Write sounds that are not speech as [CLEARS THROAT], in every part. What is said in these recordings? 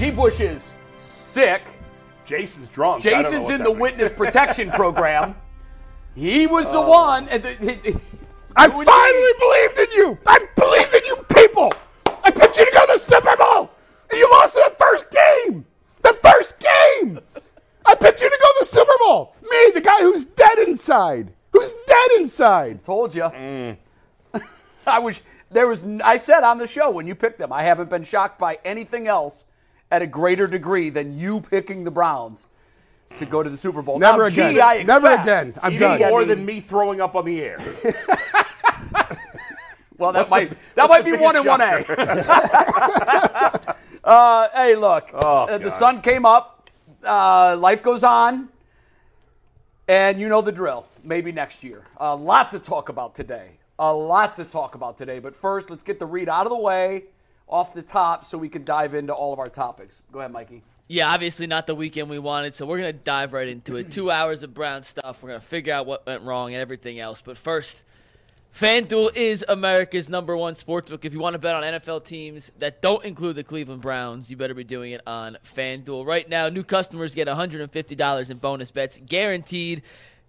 G. Bush is sick. Jason's drunk. I don't know Jason's in the happening. witness protection [LAUGHS] program. He was the um, one. And the, he- he- I finally believed in you. I believed in you people. I picked you to go to the Super Bowl, and you lost in the first game. The first game. I picked you to go to the Super Bowl. Me, the guy who's dead inside. Who's dead inside? Mm. [LAUGHS] I told you. I was there was I said on the show when you picked them, I haven't been shocked by anything else at a greater degree than you picking the Browns to go to the Super Bowl. Never Now, again. gee, I Never expect- again. I'm Even done. more I mean- than me throwing up on the air. [LAUGHS] [LAUGHS] Well, that What's might the- that might be one in one A. [LAUGHS] uh, hey, look, Oh, uh, the sun came up. Uh, life goes on, and you know the drill. Maybe next year. A lot to talk about today. A lot to talk about today. But first, let's get the read out of the way, off the top, so we can dive into all of our topics. Go ahead, Mikey. Yeah, obviously not the weekend we wanted, so we're gonna dive right into it. Two hours of Brown stuff. We're gonna figure out what went wrong and everything else. But first, FanDuel is America's number one sportsbook. If you want to bet on NFL teams that don't include the Cleveland Browns, you better be doing it on FanDuel. Right now, new customers get $150 in bonus bets guaranteed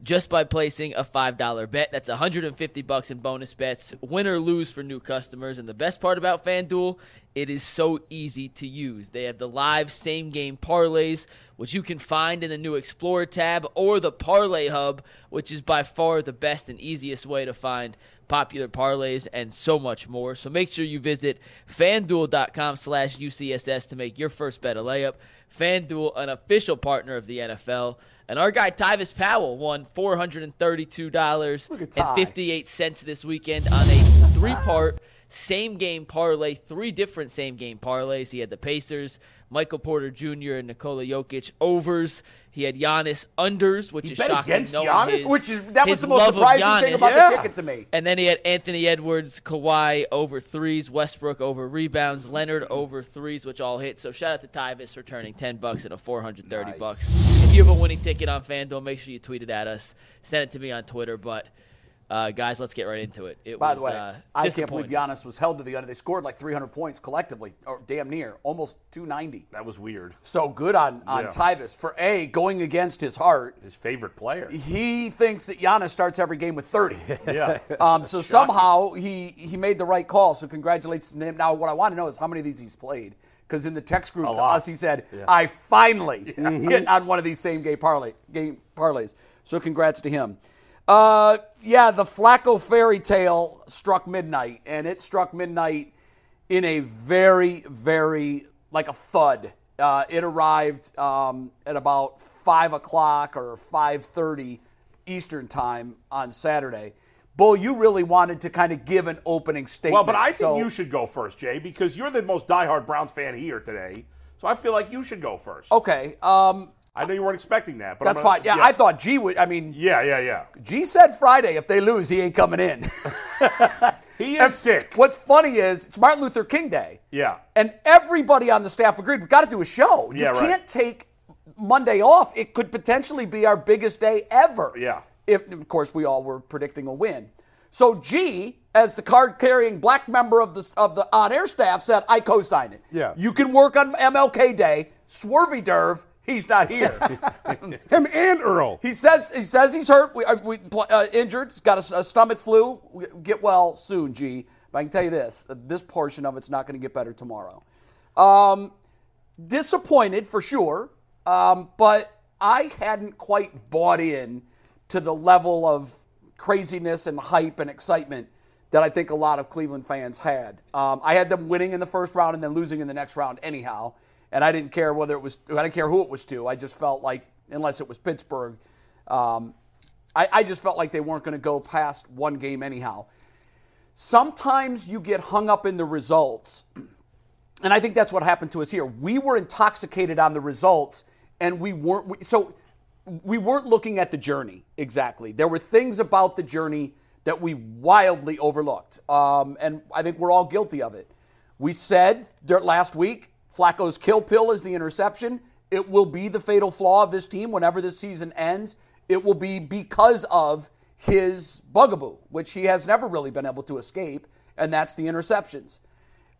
just by placing a $5 bet. That's 150 bucks in bonus bets, win or lose for new customers. And the best part about FanDuel, it is so easy to use. They have the live same game parlays, which you can find in the new Explorer tab or the Parlay Hub, which is by far the best and easiest way to find popular parlays and so much more. So make sure you visit fanduel.com slash UCSS to make your first bet a layup. FanDuel, an official partner of the NFL. And our guy Tyvis Powell won $432.58 this weekend on a three part same game parlay, three different same game parlays. He had the Pacers, Michael Porter Jr., and Nikola Jokic overs. He had Giannis unders, which He is bet shocking. against knowing Giannis? his- Which is that was the most surprising thing about Yeah. the ticket to me. And then he had Anthony Edwards, Kawhi over threes, Westbrook over rebounds, Leonard over threes, which all hit. So shout out to Tyvis for turning ten bucks into four hundred thirty bucks. If you have a winning ticket on FanDuel, make sure you tweet it at us. Send it to me on Twitter. But uh, guys, let's get right into it. It By was the way, uh, I can't believe disappointing. Giannis was held to the under. They scored like 300 points collectively, or damn near, almost 290. That was weird. So good on on Yeah. Tyvis for a going against his heart. His favorite player. He thinks that Giannis starts every game with 30. [LAUGHS] Yeah. [LAUGHS] Um, so somehow he he made the right call. So congratulations to him. Now, what I want to know is how many of these he's played. Because in the text group to us, he said, Yeah. "I finally [LAUGHS] hit on one of these same game parlay game parlays." So congrats to him. Uh, yeah, the Flacco fairy tale struck midnight, and it struck midnight in a very, very like a thud. Uh, it arrived um, at about five o'clock or five thirty Eastern time on Saturday. Bull, you really wanted to kind of give an opening statement. Well, but I think so- you should go first, Jay, because you're the most diehard Browns fan here today. So I feel like you should go first. Okay, um, I know you weren't expecting that, but that's I'm gonna- fine. Yeah, I thought G would. I mean, Yeah, yeah, yeah. G said Friday if they lose, he ain't coming in. [LAUGHS] He is sick. What's funny is it's Martin Luther King Day. Yeah. And everybody on the staff agreed we've got to do a show. You Yeah, right. can't take Monday off. It could potentially be our biggest day ever. Yeah. If of course we all were predicting a win. So G, as the card carrying black member of the of the on air staff, said I co-sign it. Yeah. You can work on MLK Day. Swervy Derv, he's not here. [LAUGHS] Him and Earl. He says he says he's hurt. We, uh, we uh, injured. He's got a, a stomach flu. We- Get well soon, G. But I can tell you this: uh, this portion of it's not going to get better tomorrow. Um, disappointed for sure, um, but I hadn't quite bought in to the level of craziness and hype and excitement that I think a lot of Cleveland fans had. Um, I had them winning in the first round and then losing in the next round anyhow, and I didn't care whether it was I didn't care who it was to. I just felt like unless it was Pittsburgh, um, I, I just felt like they weren't going to go past one game anyhow. Sometimes you get hung up in the results, [CLEARS THROAT] and I think that's what happened to us here. We were intoxicated on the results, and we weren't. We, so we weren't looking at the journey exactly. There were things about the journey that we wildly overlooked, um, and I think we're all guilty of it. We said last week Flacco's kill pill is the interception. It will be the fatal flaw of this team whenever this season ends. It will be because of his bugaboo, which he has never really been able to escape, and that's the interceptions.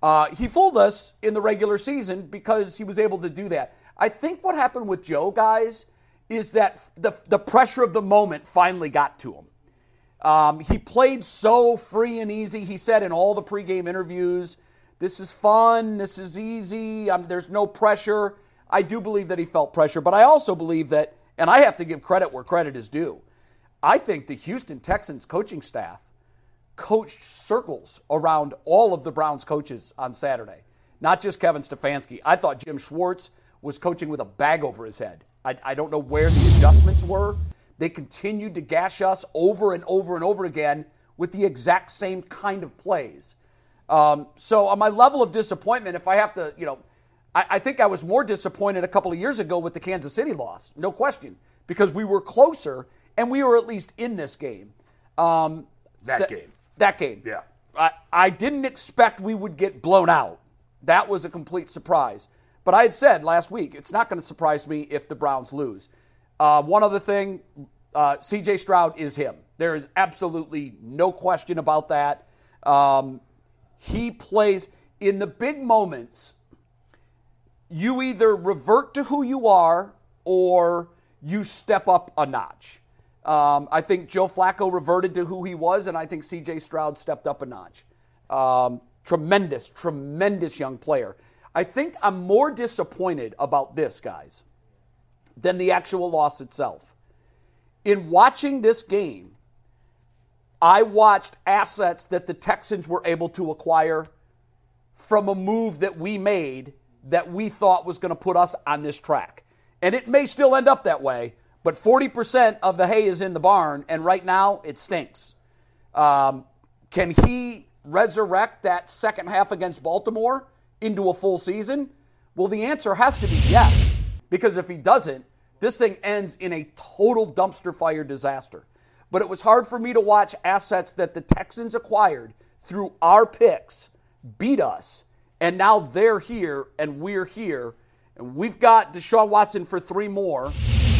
Uh, he fooled us in the regular season because he was able to do that. I think what happened with Joe, guys, is that the, the pressure of the moment finally got to him. Um, he played so free and easy. He said in all the pregame interviews, This is fun, this is easy, um, there's no pressure. I do believe that he felt pressure, but I also believe that, and I have to give credit where credit is due. I think the Houston Texans coaching staff coached circles around all of the Browns coaches on Saturday, not just Kevin Stefanski. I thought Jim Schwartz was coaching with a bag over his head. I, I don't know where the adjustments were. They continued to gash us over and over and over again with the exact same kind of plays. Um, so, on my level of disappointment, if I have to, you know, I, I think I was more disappointed a couple of years ago with the Kansas City loss, no question, because we were closer and we were at least in this game. Um, That game. That game. Yeah. I, I didn't expect we would get blown out. That was a complete surprise. But I had said last week, it's not going to surprise me if the Browns lose. Uh, one other thing uh, CJ Stroud is him. There is absolutely no question about that. Um, he plays in the big moments, you either revert to who you are or you step up a notch. Um, I think Joe Flacco reverted to who he was, and I think CJ Stroud stepped up a notch. Um, tremendous, tremendous young player. I think I'm more disappointed about this, guys, than the actual loss itself. In watching this game, I watched assets that the Texans were able to acquire from a move that we made that we thought was going to put us on this track. And it may still end up that way, but 40% of the hay is in the barn, and right now it stinks. Um, can he resurrect that second half against Baltimore into a full season? Well, the answer has to be yes, because if he doesn't, this thing ends in a total dumpster fire disaster. But it was hard for me to watch assets that the Texans acquired through our picks beat us, and now they're here and we're here. And we've got Deshaun Watson for three more,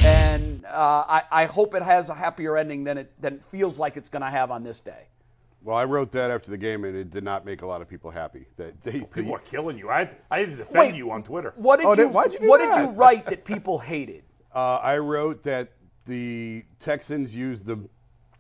and uh, I, I hope it has a happier ending than it, than it feels like it's going to have on this day. Well, I wrote that after the game, and it did not make a lot of people happy. That they, People are killing you. I I had to defend Wait. you on Twitter. What did Oh, you did- why'd you do What that? did you write that people hated? [LAUGHS] Uh, I wrote that the Texans used the with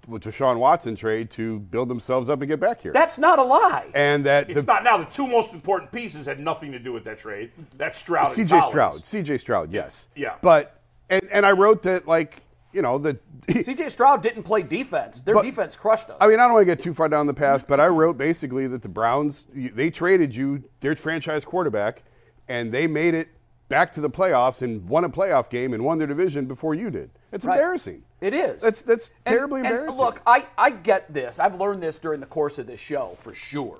Deshaun Watson trade to build themselves up and get back here, That's not a lie. and that It's the not now. The two most important pieces had nothing to do with that trade. That's Stroud CJ Collins. Stroud, CJ Stroud, yes, Yeah. but and and I wrote that like you know the. [LAUGHS] CJ Stroud didn't play defense. Their But- defense crushed us. I mean, I don't want to get too far down the path, but I wrote basically that the Browns they traded you their franchise quarterback, and they made it back to the playoffs and won a playoff game and won their division before you did. It's Right. embarrassing. It is. That's that's And- terribly and embarrassing. look, I, I get this. I've learned this during the course of this show for sure.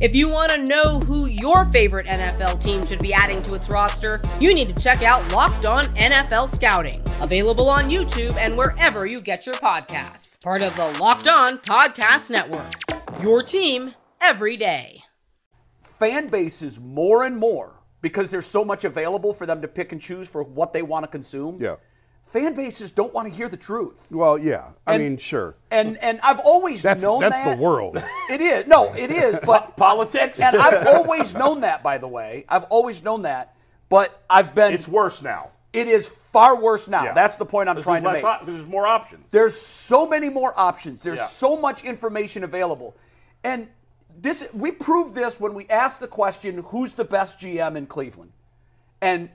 If you want to know who your favorite NFL team should be adding to its roster, you need to check out Locked On NFL Scouting, available on YouTube and wherever you get your podcasts. Part of the Locked On Podcast Network. Your team every day. Fan bases more and more because there's so much available for them to pick and choose for what they want to consume. Yeah. Fan bases don't want to hear the truth. Well, yeah. I And- mean, sure. And and I've always That's known that's that. the world. [LAUGHS] It is. No, it is. [LAUGHS] But Politics. and I've [LAUGHS] always known that. By the way, I've always known that. But I've been. it's worse now. It is far worse now. Yeah. That's the point I'm trying to make. less op- because there's more options. There's so many more options. There's Yeah. so much information available. And this we proved this when we asked the question, who's the best GM in Cleveland? And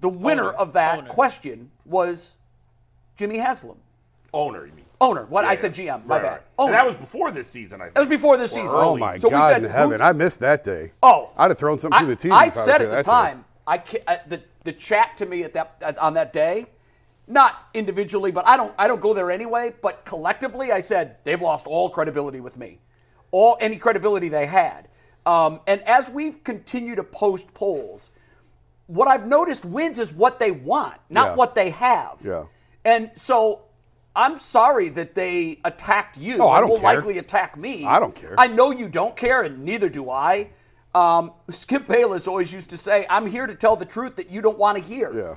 the winner Owner. of that Owner. question was Jimmy Haslam. Owner, you mean? Owner. What I said yeah. GM. My Right, bad. right. Owner. And that was before this season, I think. That was before this Or season. early. Oh my So we God said, in heaven! I missed that day. Oh, I'd have thrown something I, through the TV. I if said there at the that day. time, I uh, the the chat to me at that at, on that day, not individually, but I don't I don't go there anyway. But collectively, I said they've lost all credibility with me, all any credibility they had. Um, and as we've continued to post polls, what I've noticed wins is what they want, not Yeah. what they have. Yeah. And so. I'm sorry that they attacked you. Oh, I don't will care. likely attack me. I don't care. I know you don't care, and neither do I. Um, Skip Bayless always used to say, "I'm here to tell the truth that you don't want to hear." Yeah.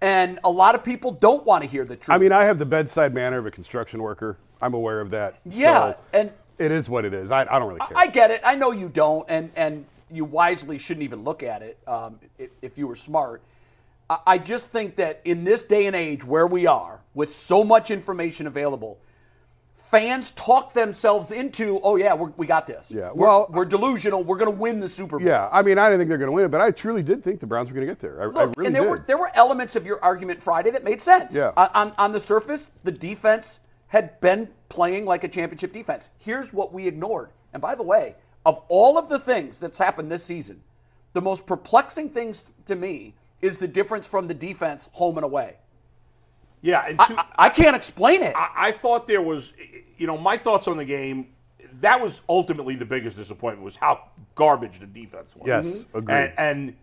And a lot of people don't want to hear the truth. I mean, I have the bedside manner of a construction worker. I'm aware of that. yeah, So and it is what it is. I, I don't really care. I get it. I know you don't, and and you wisely shouldn't even look at it um, if, if you were smart. I, I just think that in this day and age where we are, with so much information available, fans talk themselves into, "Oh yeah, we're, we got this. Yeah, We're- well- we're delusional. We're going to win the Super Bowl." yeah, I mean, I didn't think they're going to win it, but I truly did think the Browns were going to get there. I, I Look, really and there did. were there were elements of your argument Friday that made sense. Yeah. On on the surface, the defense had been playing like a championship defense. Here's what we ignored. And by the way, of all of the things that's happened this season, the most perplexing things to me is the difference from the defense home and away. Yeah, and I, I, I can't explain it. I, I thought there was, you know, my thoughts on the game. That was ultimately the biggest disappointment was how garbage the defense was. Yes, Mm-hmm. agreed. And, and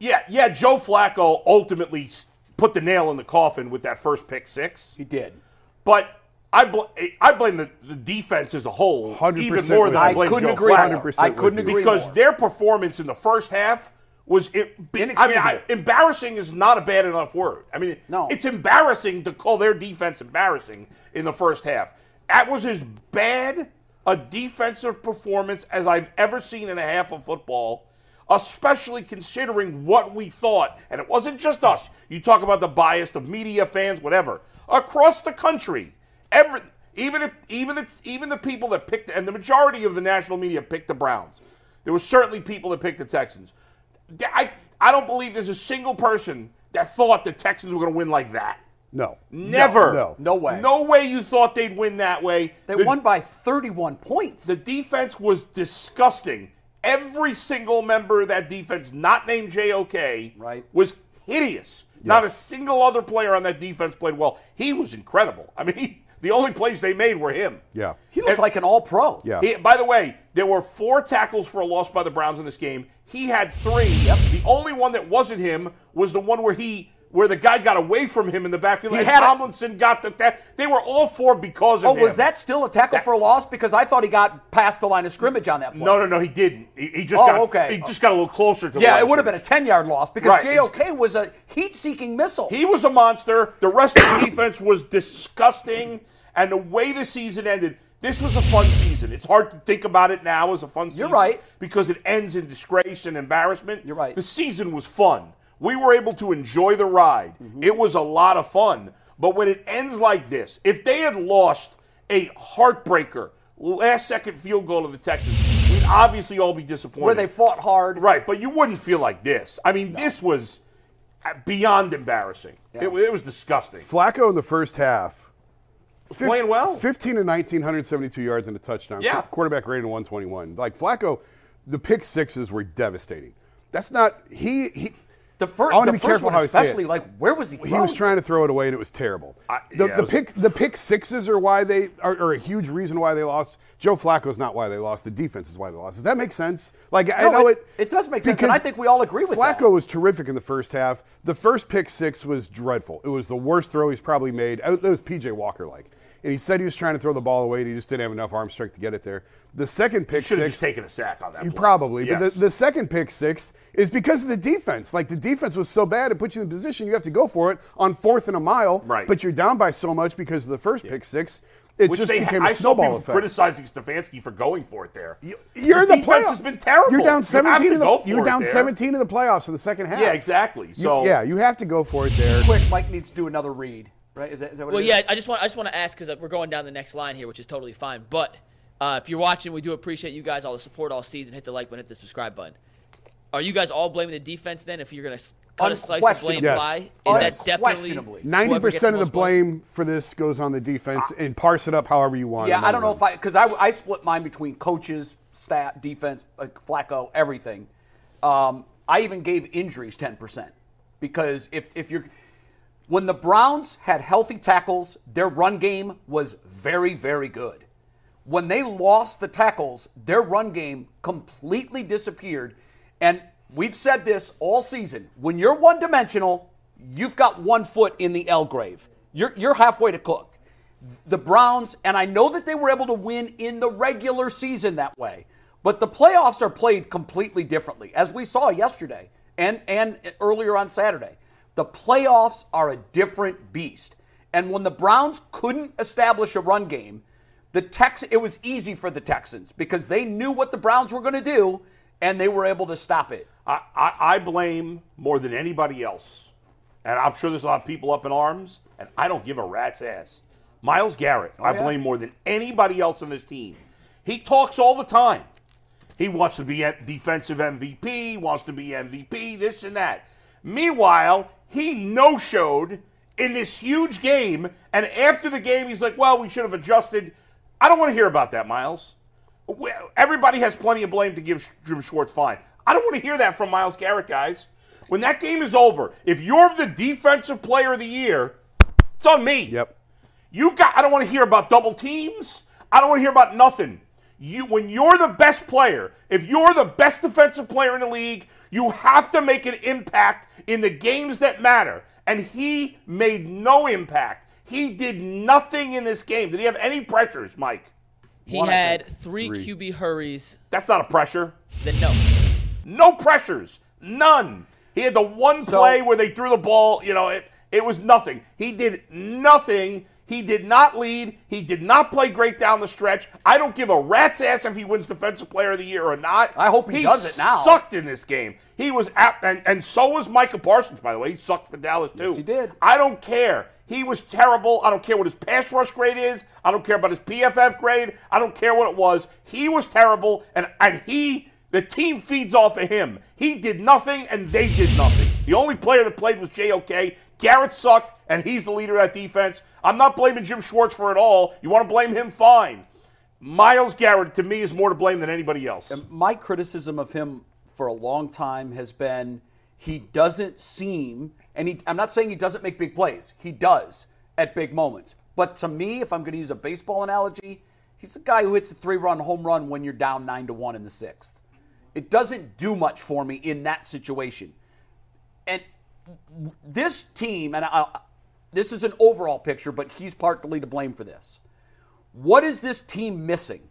yeah, yeah, Joe Flacco ultimately put the nail in the coffin with that first pick six. he did. But I bl- I blame the, the defense as a whole 100% even more than. I blame I couldn't Joe agree Flacco. 100% I couldn't agree because more. their performance in the first half was it, I mean, I, embarrassing is not a bad enough word. I mean, No. it's embarrassing to call their defense embarrassing in the first half. That was as bad a defensive performance as I've ever seen in a half of football. Especially considering what we thought, and it wasn't just us. You talk about the bias of media, fans, whatever, across the country. Every, even if even if, even the people that picked and the majority of the national media picked the Browns. There were certainly people that picked the Texans. I I don't believe there's a single person that thought the Texans were going to win like that. no. Never. No. No way. No way you thought they'd win that way. They The- won by 31 points. The defense was disgusting. Every single member of that defense, not named JOK, Right. was hideous. Not a single other player on that defense played well. He was incredible. I mean, he, the only plays they made were him. Yeah. he looked and- like an all-pro. Yeah. He, by the way, there were four tackles for a loss by the Browns in this game. He had three. The only one that wasn't him was the one where he where the guy got away from him in the backfield. He and had a- got the. Ta- they were all four because of Oh, him. was that still a tackle for a loss? Because I thought he got past the line of scrimmage on that play. No, no, no. He didn't. He, he just Oh, got. okay. He just got a little closer to. Yeah, it would have been a 10 yard loss because Right. JOK was a heat seeking missile. He was a monster. The rest of the defense was disgusting. And the way the season ended, this was a fun season. It's hard to think about it now as a fun season. You're right. Because it ends in disgrace and embarrassment. You're right. The season was fun. We were able to enjoy the ride. Mm-hmm. It was a lot of fun. But when it ends like this, if they had lost a heartbreaker, last second field goal of the Texans, we'd obviously all be disappointed. where they fought hard. Right, but you wouldn't feel like this. I mean, this was uh, beyond embarrassing. It, it was disgusting. Flacco in the first half. fif- playing well. 15 to 19, 172 yards and a touchdown. Yeah. Quarterback rating 121. Like Flacco, the pick sixes were devastating. That's not he. he The, fir- the be first careful one how I say it. especially, like, where was he he was trying to throw it away and it was terrible. I- the, yeah, the was- pick the pick sixes are why they are, are a huge reason why they lost. Joe Flacco's not why they lost. The defense is why they lost. Does that make sense? Like I know it- it. it does make sense, and because I think we all agree with that. Flacco that. was terrific in the first half. The first pick six was dreadful. It was the worst throw he's probably made. It was PJ Walker like. And he said he was trying to throw the ball away and he just didn't have enough arm strength to get it there. The second pick Should have six just taken a sack on that. you play. probably. Yes. But the, the second pick six is because of the defense. Like the defense was so bad, it put you in the position you have to go for it on fourth and a mile. Right. But you're down by so much because of the first pick six. It Which just they, became I a saw people effect. criticizing Stefanski for going for it there. You're the in the defense playoff- has been terrible. You're down You have 17 to in the, go for you're it down there. 17 in the playoffs in the second half. Yeah, exactly. You- So yeah, you have to go for it there. Quick, Mike needs to do another read, right? Is that, is that what Well, it is? yeah, I just want I just want to ask because we're going down the next line here, which is totally fine. But uh, if you're watching, we do appreciate you guys all the support all season. Hit the like button, hit the subscribe button. Are you guys all blaming the defense then? If you're gonna cut a slice of blame Unquestionably. pie, is that definitely ninety percent of the blame? blame for this goes on the defense, and parse it up however you want. Yeah, I don't know if I because I, I split mine between coaches, staff, defense, like Flacco, everything. Um, I even gave injuries ten percent because if if you're when the Browns had healthy tackles, their run game was very very good. When they lost the tackles, their run game completely disappeared. And we've said this all season. When you're one dimensional, you've got one foot in the L grave. You're, you're halfway to cooked the Browns, and I know that they were able to win in the regular season that way, but the playoffs are played completely differently, as we saw yesterday and, and earlier on Saturday. The playoffs are a different beast. And when the Browns couldn't establish a run game, the Tex it was easy for the Texans because they knew what the Browns were going to do and they were able to stop it. I, I, I blame more than anybody else, and I'm sure there's a lot of people up in arms, and I don't give a rat's ass. Myles Garrett, I yeah? blame more than anybody else on this team. He talks all the time. He wants to be a defensive MVP, wants to be MVP, this and that. Meanwhile, he no showed in this huge game, and after the game, he's like, well, we should have adjusted. I don't want to hear about that, Myles. Everybody has plenty of blame to give Jim Schwartz fine. I don't want to hear that from Myles Garrett, guys. When that game is over, if you're the defensive player of the year, it's on me. Yep. You got. I don't want to hear about double teams. I don't want to hear about nothing. You, when you're the best player, if you're the best defensive player in the league, you have to make an impact in the games that matter. And he made no impact. He did nothing in this game. Did he have any pressures, Mike? He One, had three, Three. QB hurries. That's not a pressure. Then no. No pressures. None. He had the one play where they threw the ball, you know, it, it was nothing. He did nothing. He did not lead. He did not play great down the stretch. I don't give a rat's ass if he wins Defensive Player of the Year or not. I hope he does it now. sucked in this game. He was at, and, and so was Micah Parsons, by the way. He sucked for Dallas, too. Yes, he did. I don't care. He was terrible. I don't care what his pass rush grade is. I don't care about his PFF grade. I don't care what it was. He was terrible, and, and he, the team feeds off of him. He did nothing, and they did nothing. The only player that played was JOK. Garrett sucked, and he's the leader of that defense. I'm not blaming Jim Schwartz for it all. You want to blame him? Fine. Myles Garrett, to me, is more to blame than anybody else. my criticism of him for a long time has been he doesn't seem, and he, I'm not saying he doesn't make big plays. He does at big moments. But to me, if I'm going to use a baseball analogy, he's the guy who hits a three-run home run when you're down nine to one in the sixth. It doesn't do much for me in that situation. And this team, and I, this is an overall picture, but he's partly to blame for this. What is this team missing?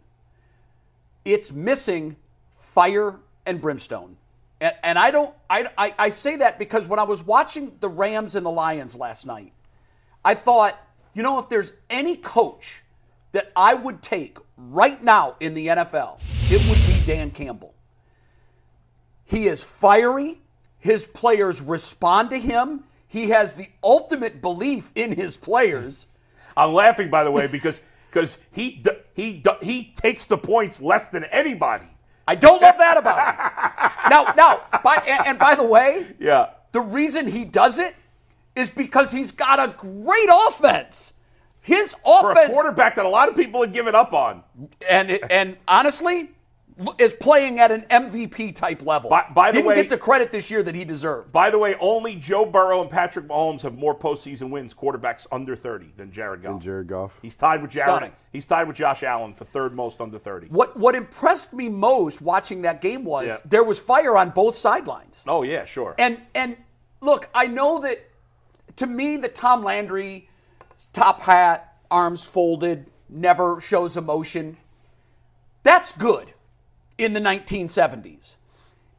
it's missing fire and brimstone. And, and I don't, I, I, I say that because when I was watching the Rams and the Lions last night, I thought, you know, if there's any coach that I would take right now in the NFL, it would be Dan Campbell. He is fiery. His players respond to him. He has the ultimate belief in his players. I'm laughing, by the way, because because he he he takes the points less than anybody. I don't love that about him. now, now, by, and, and by the way, Yeah. The reason he does it is because he's got a great offense. His offense For a quarterback that a lot of people have given up on. and and honestly, is playing at an MVP type level. By- by the Didn't way- get the credit this year that he deserved. By the way, only Joe Burrow and Patrick Mahomes have more postseason wins quarterbacks under 30 than Jared Goff. Jared Goff. He's tied with Jared. Stunning. He's tied with Josh Allen for third most under 30. What what impressed me most watching that game was Yeah. there was fire on both sidelines. Oh yeah, sure. And and look, I know that to me the Tom Landry top hat, arms folded, never shows emotion. That's good in the 1970s.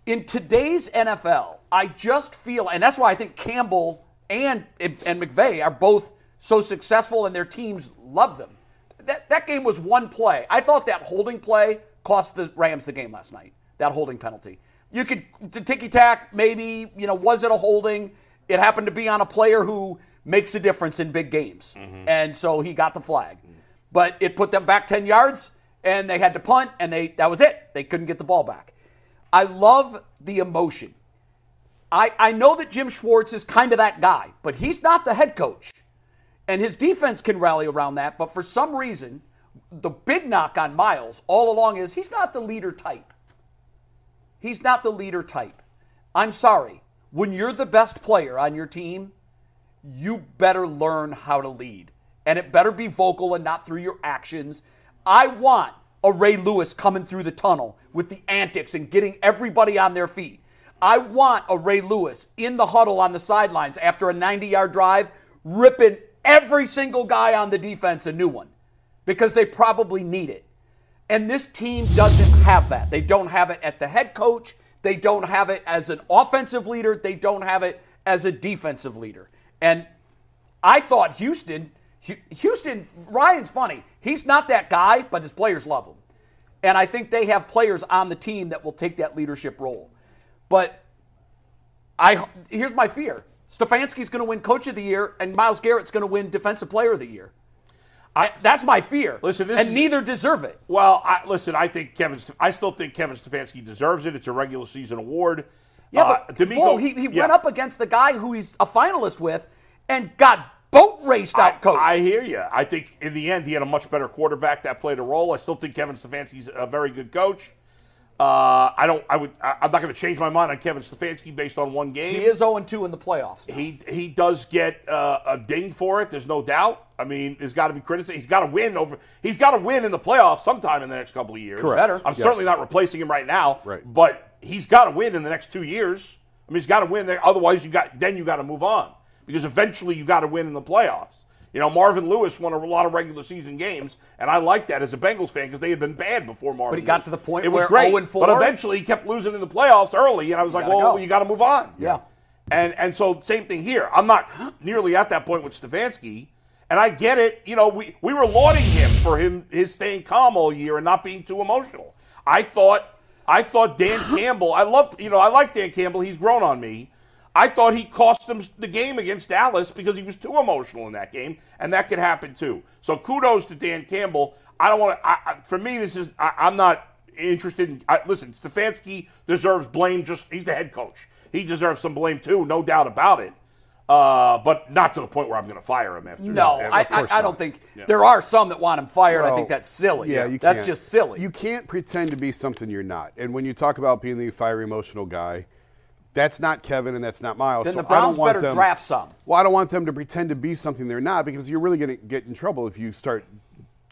In today's NFL, I just feel, and that's why I think Campbell and and McVay are both so successful, and their teams love them. That that game was one play. I thought that holding play cost the Rams the game last night. That holding penalty. You could to ticky tack maybe you know was it a holding? It happened to be on a player who makes a difference in big games, mm-hmm. and so he got the flag. But it put them back ten yards, and they had to punt, and they that was it. They couldn't get the ball back. I love the emotion. I, I know that Jim Schwartz is kind of that guy, but he's not the head coach. And his defense can rally around that, but for some reason, the big knock on Myles all along is he's not the leader type. He's not the leader type. I'm sorry. When you're the best player on your team, you better learn how to lead. And it better be vocal and not through your actions. I want a Ray Lewis coming through the tunnel with the antics and getting everybody on their feet. I want a Ray Lewis in the huddle on the sidelines after a 90 yard drive, ripping every single guy on the defense a new one because they probably need it. And this team doesn't have that. They don't have it at the head coach. They don't have it as an offensive leader. They don't have it as a defensive leader. And I thought Houston, Houston, Ryan's funny. He's not that guy, but his players love him. And I think they have players on the team that will take that leadership role. But I here's my fear. Stefanski's going to win coach of the year and Myles Garrett's going to win defensive player of the year. I, that's my fear. Listen, this and is- neither deserve it. Well, I, listen, I think Kevin. I still think Kevin Stefanski deserves it. It's a regular season award. Yeah, Uh, but DeMeco- Bull, he, he yeah. went up against the guy who he's a finalist with and got boat raced I, out coach. I hear you. I think in the end he had a much better quarterback that played a role. I still think Kevin Stefanski's a very good coach. Uh, I don't. I would. I, I'm not going to change my mind on Kevin Stefanski based on one game. he is 0 2 in the playoffs. He he does get uh, a ding for it. There's no doubt. I mean, there's got to be criticism. He's got to win over. He's got to win in the playoffs sometime in the next couple of years. Correct. Better. I'm Yes. certainly not replacing him right now. Right. But he's got to win in the next two years. I mean, he's got to win. There. Otherwise, you got then you got to move on because eventually you got to win in the playoffs. You know, Marvin Lewis won a lot of regular season games, and I like that as a Bengals fan because they had been bad before Marvin. But he got Lewis. to the point it was great, 0-4 but eventually he kept losing in the playoffs early, and I was like, well, go. you got to move on. Yeah. And and so same thing here. I'm not nearly at that point with Stefanski, and I get it. You know, we we were lauding him for him his staying calm all year and not being too emotional. I thought I thought Dan [GASPS] Campbell. I love you know I like Dan Campbell. He's grown on me. I thought he cost them the game against Dallas because he was too emotional in that game, and that could happen too. So kudos to Dan Campbell. I don't want to. I, I- for me, this is I, I'm not interested in. I, listen, Stefanski deserves blame. Just he's the head coach. He deserves some blame too, no doubt about it. Uh, but not to the point where I'm going to fire him after. No, Yeah, I, I, I don't think there are some that want him fired. I think that's silly. Yeah, you that's can't. just silly. You can't pretend to be something you're not. And when you talk about being the fiery, emotional guy, that's not Kevin and that's not Myles. Then So the I don't Browns want better them, draft some. Well, I don't want them to pretend to be something they're not because you're really going to get in trouble if you start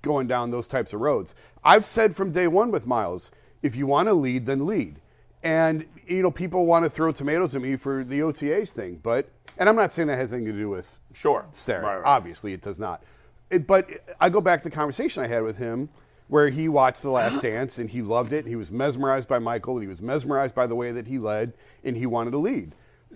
going down those types of roads. I've said from day one with Myles, if you want to lead, then lead. And you know, people want to throw tomatoes at me for the OTAs thing, but and I'm not saying that has anything to do with Sure. Sarah. Right, right. Obviously, it does not. It, but I go back to the conversation I had with him where he watched The Last Dance and he loved it. He was mesmerized by Michael and he was mesmerized by the way that he led and he wanted to lead.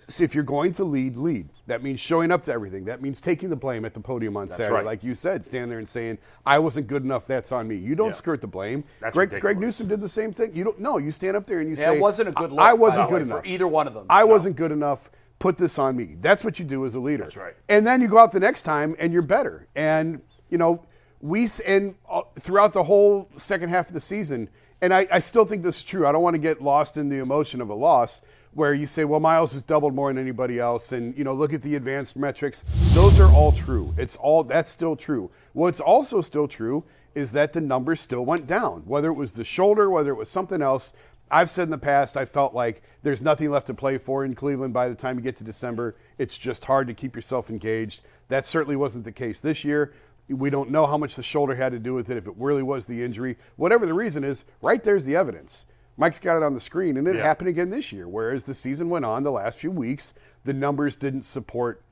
So if you're going to lead, lead. That means showing up to everything. That means taking the blame at the podium on Saturday. right. Like you said, standing there and saying, I wasn't good enough, that's on me. You don't Yeah. skirt the blame. That's Greg, Greg. Newsome did the same thing. You don't no, you stand up there and you Yeah, say it wasn't a good look. I, I wasn't the way, good for enough. either one of them. I No. wasn't good enough. Put this on me. That's what you do as a leader. That's right. And then you go out the next time and you're better. And you know, we and uh, throughout the whole second half of the season, and I, I still think this is true. I don't want to get lost in the emotion of a loss where you say, well, Myles has doubled more than anybody else, and you know, look at the advanced metrics. Those are all true. It's all that's still true. What's also still true is that the numbers still went down. Whether it was the shoulder, whether it was something else. I've said in the past, I felt like there's nothing left to play for in Cleveland by the time you get to December. It's just hard to keep yourself engaged. That certainly wasn't the case this year. We don't know how much the shoulder had to do with it, if it really was the injury. Whatever the reason is, right there's the evidence. Mike's got it on the screen, and it Yeah. happened again this year. Whereas the season went on the last few weeks, the numbers didn't support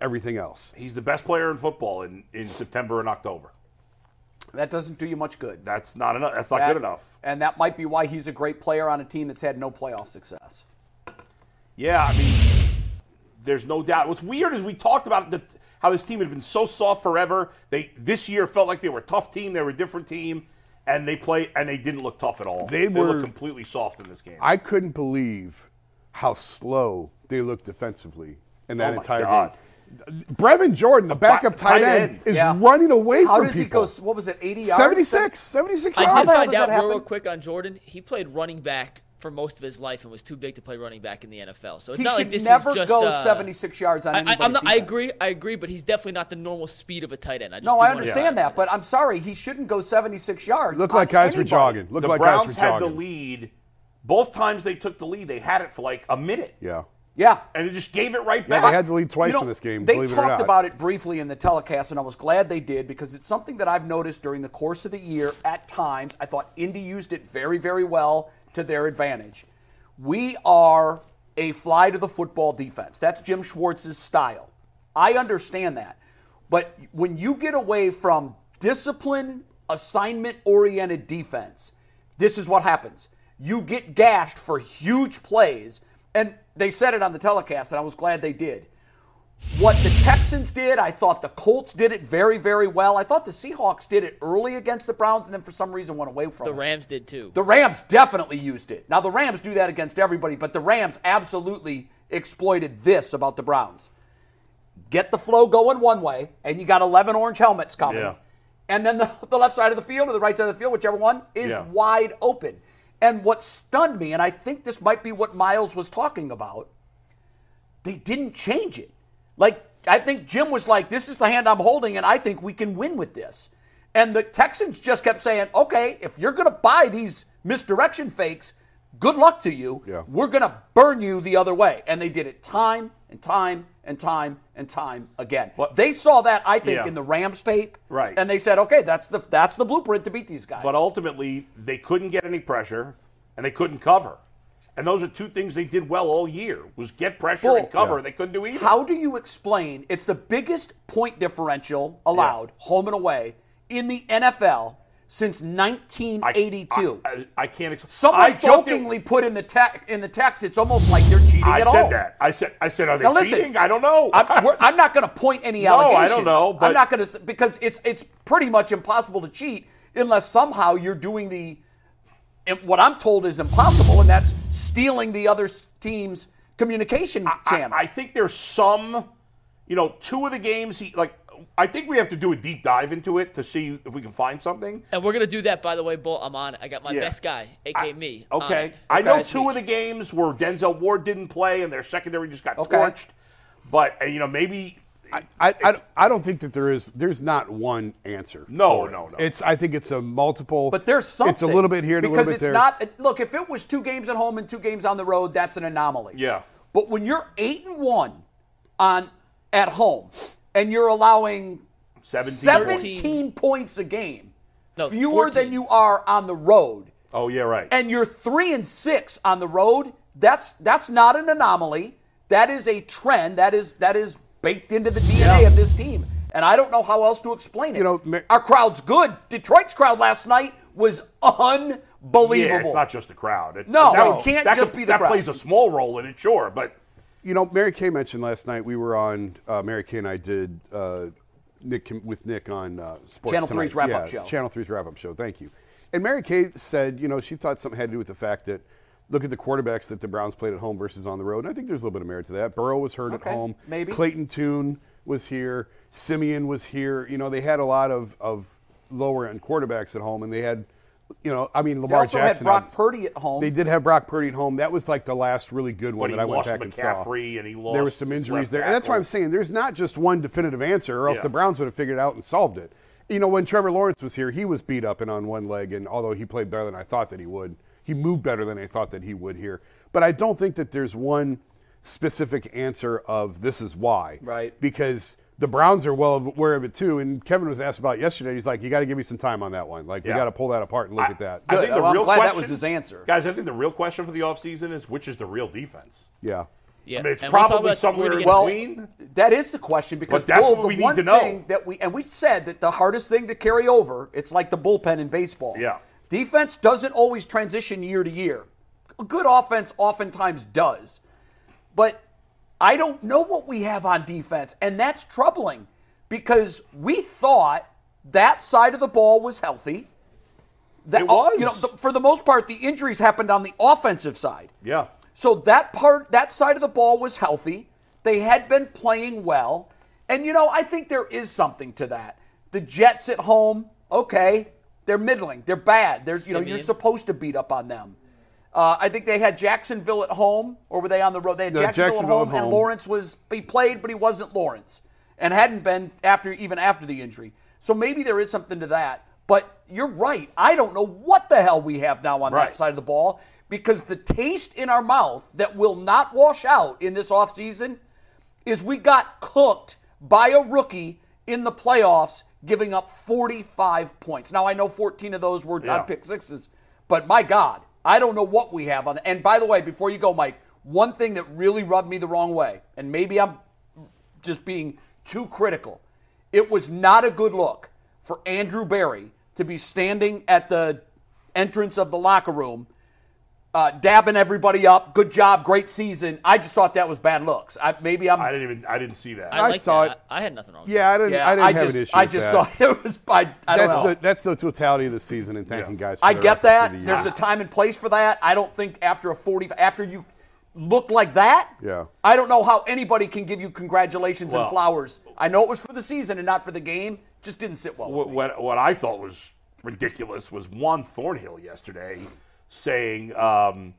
everything else. He's the best player in football in, in September and October. that doesn't do you much good. That's not enough. That's not That- good enough. And that might be why he's a great player on a team that's had no playoff success. Yeah, I mean, there's no doubt. What's weird is we talked about the, how this team had been so soft forever. They this year felt like they were a tough team. They were a different team, and they play and they didn't look tough at all. They looked were- completely soft in this game. I couldn't believe how slow they looked defensively in that Oh my entire God. game. Brevin Jordan, the backup tight tight end, end. is Yeah. running away How from does he people. go? What was it? 80 yards? 76, 76 I did the hell find out that real, real quick on Jordan. He played running back for most of his life and was too big to play running back in the NFL. So it's He not should like this never is just go uh, 76 yards on I, I, anybody's I'm not, I agree. I agree, but he's definitely not the normal speed of a tight end. I just No, I understand that, but I'm sorry, he shouldn't go 76 yards. Looked like guys were jogging. Looked the like Browns guys were had the lead. Both times they took the lead, they had it for like a minute. Yeah. Yeah. And they just gave it right Yeah, back. they had the lead twice You know, in this game. They believe it or talked not. about it briefly in the telecast, and I was glad they did because it's something that I've noticed during the course of the year at times. I thought Indy used it very, very well to their advantage. We are a fly to the football defense. That's Jim Schwartz's style. I understand that. But when you get away from discipline, assignment oriented defense, this is what happens. You get gashed for huge plays, and they said it on the telecast, and I was glad they did. What the Texans did, I thought the Colts did it very, very well. I thought the Seahawks did it early against the Browns, and then for some reason went away from The it. Rams did too. The Rams definitely used it. Now, the Rams do that against everybody, but the Rams absolutely exploited this about the Browns. Get the flow going one way, and you got 11 orange helmets coming. Yeah. And then the, the left side of the field or the right side of the field, whichever one, is Yeah. wide open. And what stunned me, and I think this might be what Myles was talking about, they didn't change it. Like, I think Jim was like, this is the hand I'm holding, and I think we can win with this. And the Texans just kept saying, okay, if you're going to buy these misdirection fakes, good luck to you. Yeah. We're going to burn you the other way. And they did it time and time and time and time again. But- they saw that, I think, Yeah. in the Rams tape. Right. And they said, okay, that's the that's the blueprint to beat these guys. But ultimately, they couldn't get any pressure, and they couldn't cover. And those are two things they did well all year: was get pressure and cover. Yeah. They couldn't do either. How do you explain it's the biggest point differential allowed, home and away, in the NFL since 1982? I, I, I can't. explain. Someone I jokingly put in the text in the text, it's almost like they're cheating I at said all. that. I said. I said, are they Now listen, cheating? I don't know. I'm, I'm not going to point any [LAUGHS] No, I don't allegations. know, I'm not going to because it's it's pretty much impossible to cheat unless somehow you're doing the what I'm told is impossible, and that's stealing the other team's communication I, channel. I think there's some, you know, two of the games. He like. I think we have to do a deep dive into it to see if we can find something. And we're gonna do that, by the way, Bull. I'm on. it. I got my Yeah. best guy, aka I- me. Okay. it. I know two week. of the games where Denzel Ward didn't play and their secondary just got Okay. torched. But you know, maybe I, I, I, I don't think that there is there's not one answer. No, no, no. It's I think it's a multiple. But there's something. It's a little bit here and a because little bit it's there. not. Look, if it was two games at home and two games on the road, that's an anomaly. Yeah. But when you're eight and one on at home, and you're allowing 17. 17 points a game, No, fewer 14. than you are on the road, Oh yeah, right. and you're three and six on the road, that's that's not an anomaly. That is a trend. That is that is baked into the DNA of this team. And I don't know how else to explain it. You know, Ma- our crowd's good. Detroit's crowd last night was unbelievable. yeah, it's not just the crowd. It, No, that, it can't that just could- be the that crowd. plays a small role in it, sure, but You know, Mary Kay mentioned last night we were on. Uh, Mary Kay and I did uh, Nick with Nick on uh, Sports Channel Tonight. 3's wrap-up Yeah, show. Channel 3's wrap up show. Thank you. And Mary Kay said, you know, she thought something had to do with the fact that look at the quarterbacks that the Browns played at home versus on the road. And I think there's a little bit of merit to that. Burrow was hurt Okay, at home. maybe. Clayton Tune was here. Simeon was here. You know, they had a lot of, of lower end quarterbacks at home, and they had, you know, I mean, They Lamar also Jackson. had Brock Purdy at home. they did have Brock Purdy at home. That was like the last really good one But that I went lost back and saw. McCaffrey and he lost there lost was some injuries there, and that's why. I'm saying there's not just one definitive answer, or else Yeah. the Browns would have figured it out and solved it. You know, when Trevor Lawrence was here, he was beat up and on one leg, and although he played better than I thought that he would, he moved better than I thought that he would here. But I don't think that there's one specific answer of this is why. Right. Because the Browns are well aware of it too. And Kevin was asked about yesterday. He's like, you got to give me some time on that one. Like, we got to pull that apart and look at that. I Good. think the Well, I'm real glad that question, was his answer. guys. I think the real question for the offseason is which is the real defense. yeah. Yeah. I mean, it's and we'll probably about somewhere in. Well, between. that is the question because But that's Bull, what the we need one to know. thing that we and we said that the hardest thing to carry over, it's like the bullpen in baseball. Yeah. Defense doesn't always transition year to year. A good offense oftentimes does. But I don't know what we have on defense, and that's troubling because we thought that side of the ball was healthy. That, It was. You know, the, for the most part, the injuries happened on the offensive side. Yeah. So that part, that side of the ball was healthy. They had been playing well. And, you know, I think there is something to that. The Jets at home, okay, they're middling. They're bad. They're, you know, you're supposed to beat up on them. Uh, I think they had Jacksonville at home, or were they on the road? They had No, Jacksonville, Jacksonville at at home, and. Lawrence was he played, but he wasn't Lawrence, and hadn't been after even after the injury. So maybe there is something to that. But you're right. I don't know what the hell we have now on Right. that side of the ball because the taste in our mouth that will not wash out in this offseason is we got cooked by a rookie in the playoffs giving up 45 points. Now I know 14 of those were Yeah. on pick sixes, but my God, I don't know what we have on. And by the way, before you go, Mike, one thing that really rubbed me the wrong way, and maybe I'm just being too critical. It was not a good look for Andrew Berry to be standing at the entrance of the locker room, uh, dabbing everybody up. Good job, great season. I just thought that was bad looks. I, maybe I'm. I didn't even. I didn't see that. I, I like saw that. it. I, I had nothing wrong. with Yeah, I didn't. yeah, I didn't have just, an issue. I with just that. thought [LAUGHS] it was. I, I don't that's know. the that's the totality of the season, and thanking Yeah. guys. For I their get that. through the There's a time and place for that. I don't think after a 40, after you look like that, Yeah. I don't know how anybody can give you congratulations Well- and flowers. I know it was for the season and not for the game. Just didn't sit well. with what, me. what, what I thought was ridiculous was Juan Thornhill yesterday saying, um,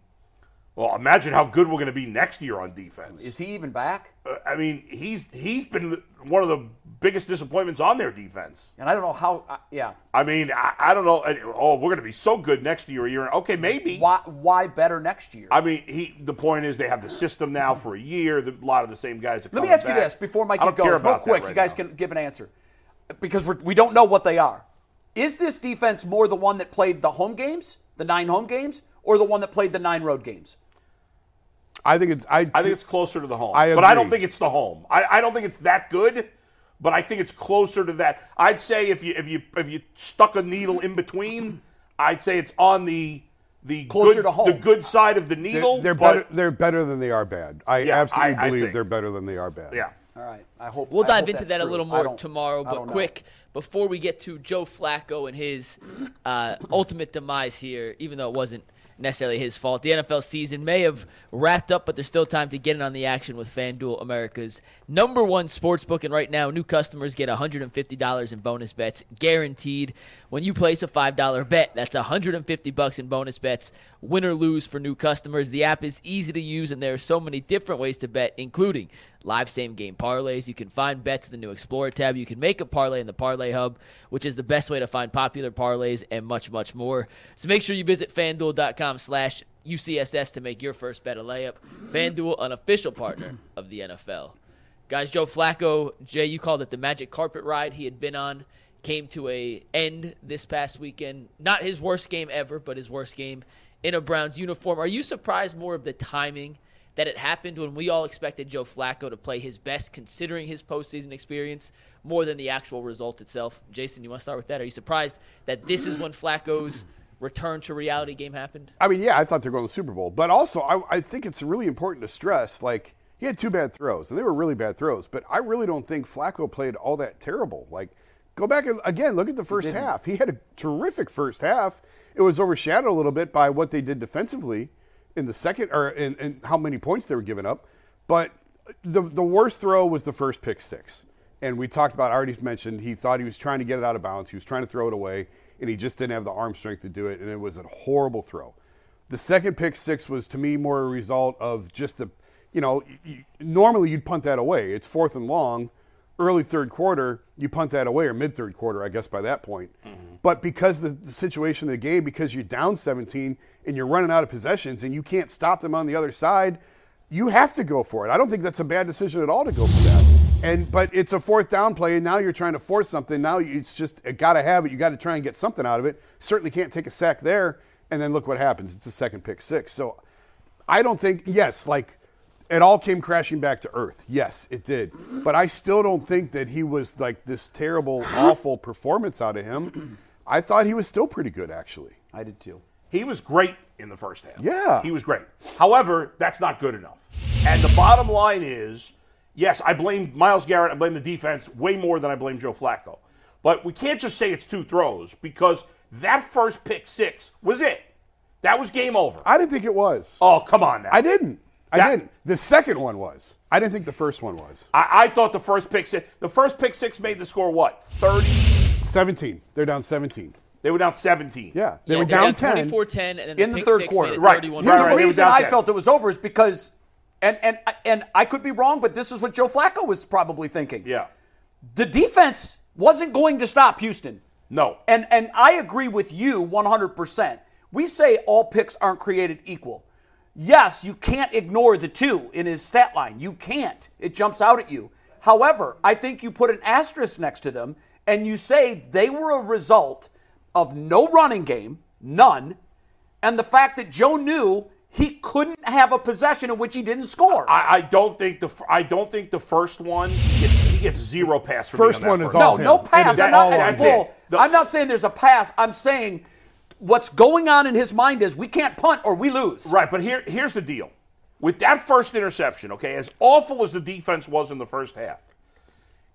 "Well, imagine how good we're going to be next year on defense." Is he even back? Uh, I mean, he's he's been one of the biggest disappointments on their defense. And I don't know how. Uh, yeah. I mean, I, I don't know. Oh, we're going to be so good next year. Year, okay, maybe. Why? Why better next year? I mean, he. The point is, they have the system now for a year. The, a lot of the same guys. Are Let me ask you this before Mike goes, care real quick. right you guys now. can give an answer because we're, we don't know what they are. Is this defense more the one that played the home games, the nine home games, or the one that played the nine road games? I think it's. I, I think it's closer to the home. I But I don't think it's the home. I, I don't think it's that good, but I think it's closer to that. I'd say if you if you if you stuck a needle in between, I'd say it's on the the Closer good, to home. the good side of the they're, needle. they're but, better. They're better than they are bad. I Yeah, absolutely I- I believe think. they're better than they are bad. Yeah. All right. I hope We'll dive hope into that a little more tomorrow, but don't know. quick, before we get to Joe Flacco and his uh, ultimate demise here, even though it wasn't necessarily his fault, the NFL season may have wrapped up, but there's still time to get in on the action with FanDuel, America's number one sports book. And right now, new customers get $150 in bonus bets guaranteed. When you place a $5 bet, that's 150 bucks in bonus bets, win or lose for new customers. The app is easy to use, and there are so many different ways to bet, including live same game parlays. You can find bets in the new Explorer tab. You can make a parlay in the Parlay Hub, which is the best way to find popular parlays and much, much more. So make sure you visit fanduel.com slash UCSS to make your first bet a layup. FanDuel, an official partner of the NFL. Guys, Joe Flacco, Jay, you called it the magic carpet ride he had been on. Came to a end this past weekend. Not his worst game ever, but his worst game in a Browns uniform. Are you surprised more of the timing that it happened when we all expected Joe Flacco to play his best considering his postseason experience more than the actual result itself? Jason, you want to start with that? Are you surprised that this is when Flacco's [CLEARS THROAT] return to reality game happened? I mean, yeah, I thought they're going to the Super Bowl, but also I, I think it's really important to stress like he had two bad throws, and they were really bad throws. But I really don't think Flacco played all that terrible. Like, go back and again look at the first half. He had a terrific first half. It was overshadowed a little bit by what they did defensively in the second, or in, in how many points they were giving up. But the the worst throw was the first pick six. And we talked about, I already mentioned, he thought he was trying to get it out of bounds. He was trying to throw it away, and he just didn't have the arm strength to do it, and it was a horrible throw. The second pick six was, to me, more a result of just the, you know, normally you'd punt that away. It's fourth and long, early third quarter, you punt that away, or mid third quarter, I guess, by that point. Mm-hmm. But because the, the situation of the game, because you're down 17 and you're running out of possessions and you can't stop them on the other side, you have to go for it. I don't think that's a bad decision at all to go for that. And but it's a fourth down play, and now you're trying to force something. Now it's just got to have it. You got to try and get something out of it. Certainly can't take a sack there. And then look what happens. It's a second pick six. So I don't think yes, like it all came crashing back to earth. Yes, it did. But I still don't think that he was like this terrible, [GASPS] awful performance out of him. I thought he was still pretty good, actually. I did too. He was great in the first half. Yeah. He was great. However, that's not good enough. And the bottom line is, yes, I blame Myles Garrett. I blame the defense way more than I blame Joe Flacco. But we can't just say it's two throws because that first pick six was it. That was game over. I didn't think it was. Oh, come on now. I didn't. I That- didn't. The second one was. I didn't think the first one was. I, I thought the first pick six, the first pick six made the score what? 30? 17. They're down 17. They were down 17. Yeah, they Yeah, were they're down 10. 24-10, and then In the pick third six quarter. made it Right. Here's Right, right, the they reason I 10. felt it was over is because, and and and I could be wrong, but this is what Joe Flacco was probably thinking. Yeah. The defense wasn't going to stop Houston. No. And and I agree with you 100%. We say all picks aren't created equal. Yes, you can't ignore the two in his stat line. You can't. It jumps out at you. However, I think you put an asterisk next to them and you say they were a result of no running game, none, and the fact that Joe knew he couldn't have a possession in which he didn't score. I, I don't think the f- I don't think the first one he gets, he gets zero pass. From me First on that one is first all no, him. no pass. is I'm not, all on that's well, it. I'm not saying there's a pass. I'm saying what's going on in his mind is we can't punt or we lose. Right, but here here's the deal. With that first interception, okay, as awful as the defense was in the first half,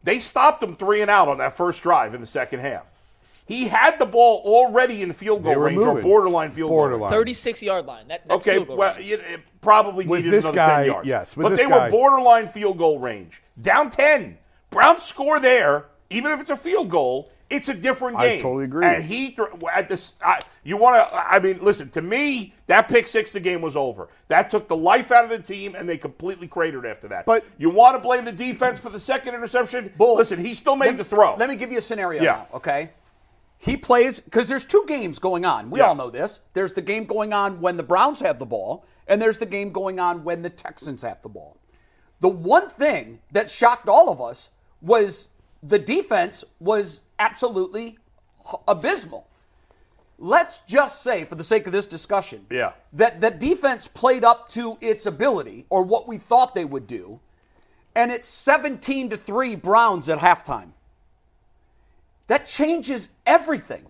they stopped him three and out on that first drive in the second half. He had the ball already in field goal They were range or borderline field goal Borderline. range. 36 yard line. That, that's Okay, field goal well, range. it, it probably With needed this another guy, 10 yards. yes, with but this they guy. were borderline field goal range. Down 10. Browns score there, even if it's a field goal, it's a different game. I totally agree. And he, th- at this, I, you want to, I mean, listen, to me, that pick six, the game was over. That took the life out of the team, and they completely cratered after that. But- you want to blame the defense for the second interception? Bull. listen, he still made the throw. Let me give you a scenario Yeah. now, okay? He plays because there's two games going on. We Yeah. all know this. There's the game going on when the Browns have the ball, and there's the game going on when the Texans have the ball. The one thing that shocked all of us was the defense was absolutely abysmal. Let's just say, for the sake of this discussion, Yeah. that the defense played up to its ability or what we thought they would do, and it's 17 to 3 Browns at halftime. That changes everything.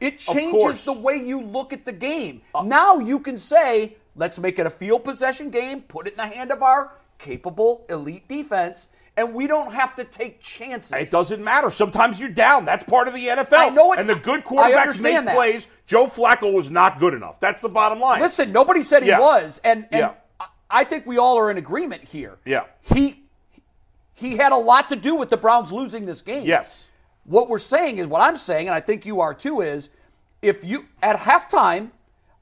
It changes the way you look at the game. Uh, now you can say, let's make it a field possession game, put it in the hand of our capable elite defense, and we don't have to take chances. It doesn't matter. Sometimes you're down. That's part of the NFL. I know it- And the good quarterbacks make that. plays. Joe Flacco was not good enough. That's the bottom line. Listen, nobody said he Yeah. was, and, and Yeah. I- I think we all are in agreement here. Yeah. He he had a lot to do with the Browns losing this game. Yes. What we're saying is what I'm saying, and I think you are too, is if you at halftime,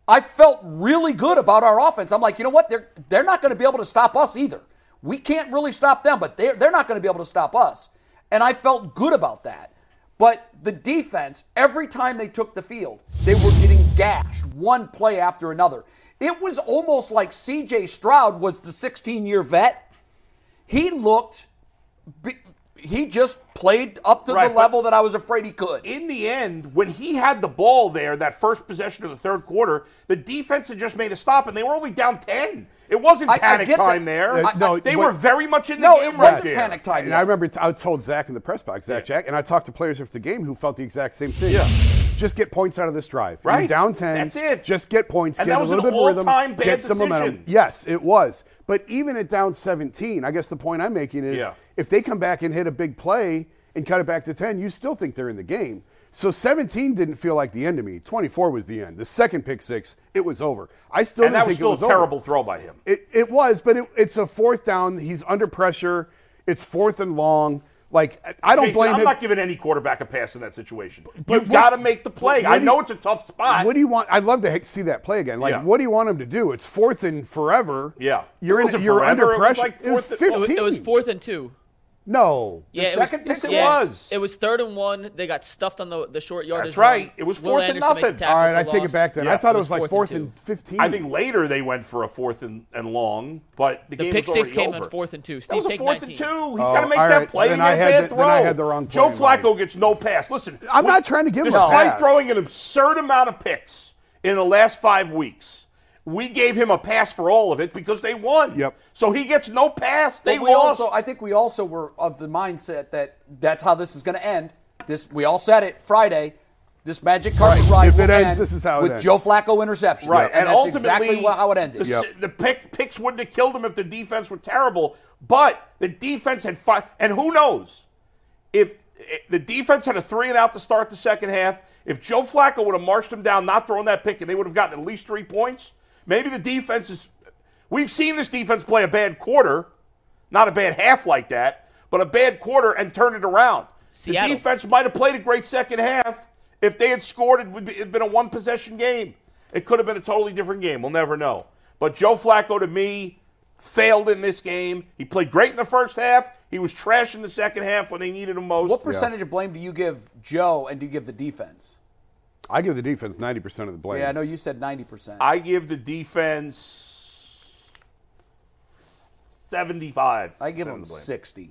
I felt really good about our offense. I'm like, you know what? They're they're not going to be able to stop us either. We can't really stop them, but they're they're not going to be able to stop us. And I felt good about that. But the defense, every time they took the field, they were getting gashed one play after another. It was almost like CJ Stroud was the 16 year vet. He looked, he just played up to Right, the level that I was afraid he could. in the end, when he had the ball there, that first possession of the third quarter, the defense had just made a stop, and they were only down ten. It wasn't I- I panic get time that. there. Uh, no, they but- were very much in the No, game it right wasn't there. panic time. And yet. I remember t- I told Zach in the press box, Zach Jack, and I talked to players after the game who felt the exact same thing. Yeah. Just get points out of this drive. You're Right. down 10. That's it. Just get points. And get that a was little an bit of rhythm. all-time bad Get some momentum. decision. Yes, it was. But even at down 17, I guess the point I'm making is Yeah. if they come back and hit a big play and cut it back to 10, you still think they're in the game. So 17 didn't feel like the end to me. 24 was the end. The second pick six, it was over. I still And that was think still it was a over. terrible throw by him. It, it was, but it, it's a fourth down. He's under pressure. It's fourth and long. Like I don't Jason, blame I'm him. not giving any quarterback a pass in that situation. but you got to make the play. I know you- it's a tough spot. what do you want? I'd love to see that play again. Like, Yeah. what do you want him to do? It's fourth and forever. Yeah. you're in. You're forever. under pressure. like it was fourth It was, 15. it was fourth and two. No. Yeah, it second was, pick it yeah, was. It was third and one. They got stuffed on the, the short yard. That's right. run. It was Will fourth and Anderson made nothing. All right, I take it back then. Yeah, I thought it it was was like fourth fourth and and 15. I think later they went for a fourth and, and long, but the, The game pick was six came over. on fourth and two. That Steve, was a fourth 19. and two. He's Oh, got to make all that play. Then He made had bad the- throw. then I had the wrong Joe Flacco Mike. gets no pass. Listen, I'm not trying to give him a pass. Despite pass. throwing an absurd amount of picks in the last five weeks, we gave him a pass for all of it because they won. Yep. So he gets no pass. They we lost. also, I think we also were of the mindset that that's how this is going to end. This we all said it Friday. This magic carpet ride If it ends, end this is how it with ends. Joe Flacco interception. Right, and, and, that's ultimately, exactly how it ended. The, Yep. the pick, picks wouldn't have killed him if the defense were terrible. But the defense had five, and who knows if, if the defense had a three and out to start the second half. If Joe Flacco would have marched them down, not thrown that pick, and they would have gotten at least three points. Maybe the defense is. We've seen this defense play a bad quarter, not a bad half like that, but a bad quarter and turn it around. Seattle. The defense might have played a great second half. If they had scored, it would be, it'd been a one possession game. It could have been a totally different game. We'll never know. But Joe Flacco, to me, failed in this game. He played great in the first half. He was trash in the second half when they needed him most. what percentage of blame do you give Joe and do you give the defense? I give the defense 90% of the blame. Yeah, I know you said 90%. I give the defense 75. I give them him of the 60.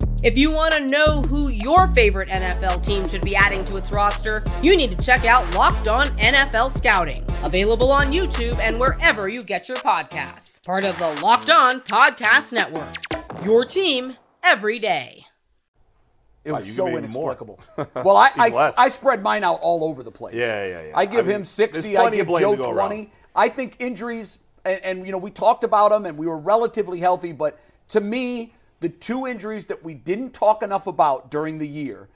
If you want to know who your favorite NFL team should be adding to its roster, you need to check out Locked On NFL Scouting, available on YouTube and wherever you get your podcasts. Part of the Locked On Podcast Network. Your team every day. It was you so give more. inexplicable. [LAUGHS] well, I, I, I spread mine out all over the place. Yeah, yeah, yeah. I give I mean, him 60. I give of Joe 20. around. I think injuries, and, and, you know, we talked about them and we were relatively healthy, but to me, the two injuries that we didn't talk enough about during the year,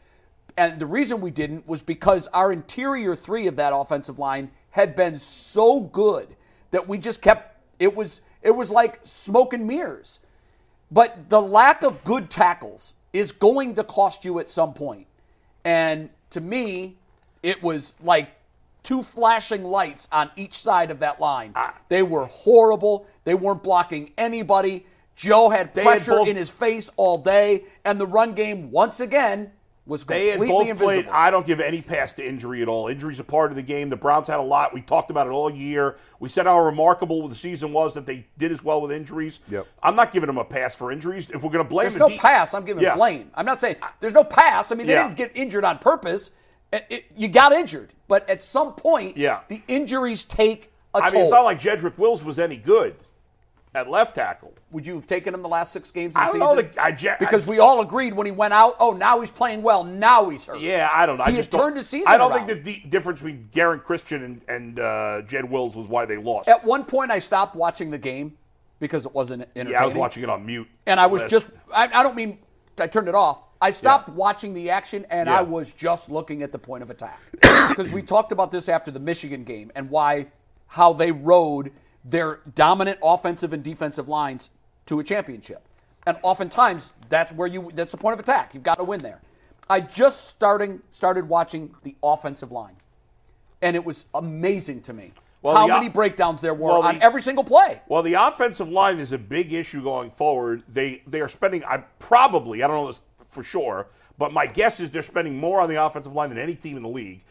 and the reason we didn't was because our interior three of that offensive line had been so good that we just kept it was it was like smoke and mirrors. But the lack of good tackles is going to cost you at some point. And to me, it was like two flashing lights on each side of that line. Ah. They were horrible. They weren't blocking anybody. Joe had They had pressure both- in his face all day, and the run game once again was They had completely both played. invisible. I don't give any pass to injury at all. Injuries a part of the game. The Browns had a lot. We talked about it all year. We said how remarkable the season was that they did as well with injuries. Yep. I'm not giving them a pass for injuries. If we're going to blame There's no de- pass. I'm giving Yeah. blame. I'm not saying there's no pass. I mean, they Yeah. didn't get injured on purpose. It- it- you got injured, but at some point, Yeah. the injuries take a I toll. I mean, it's not like Jedrick Wills was any good at left tackle. Would you have taken him the last six games of I the don't know. season? The, I, Je- because we all agreed when he went out. Oh, now he's playing well. Now he's hurt. Yeah, I don't know. I He just turned his season I don't around. think the difference between Geron Christian and, and uh, Jed Wills was why they lost. At one point, I stopped watching the game because it wasn't entertaining. yeah, I was watching it on mute. and I was Last- just. I, I don't mean I turned it off. I stopped watching the action and Yeah. I was just looking at the point of attack [COUGHS] because we talked about this after the Michigan game and why how they rode their dominant offensive and defensive lines to a championship. And oftentimes that's where you that's the point of attack. You've got to win there. I just starting started watching the offensive line. And it was amazing to me Well, how the many breakdowns there were well, on the- every single play. Well, the offensive line is a big issue going forward. They they are spending. I probably I don't know this for sure, but my guess is they're spending more on the offensive line than any team in the league.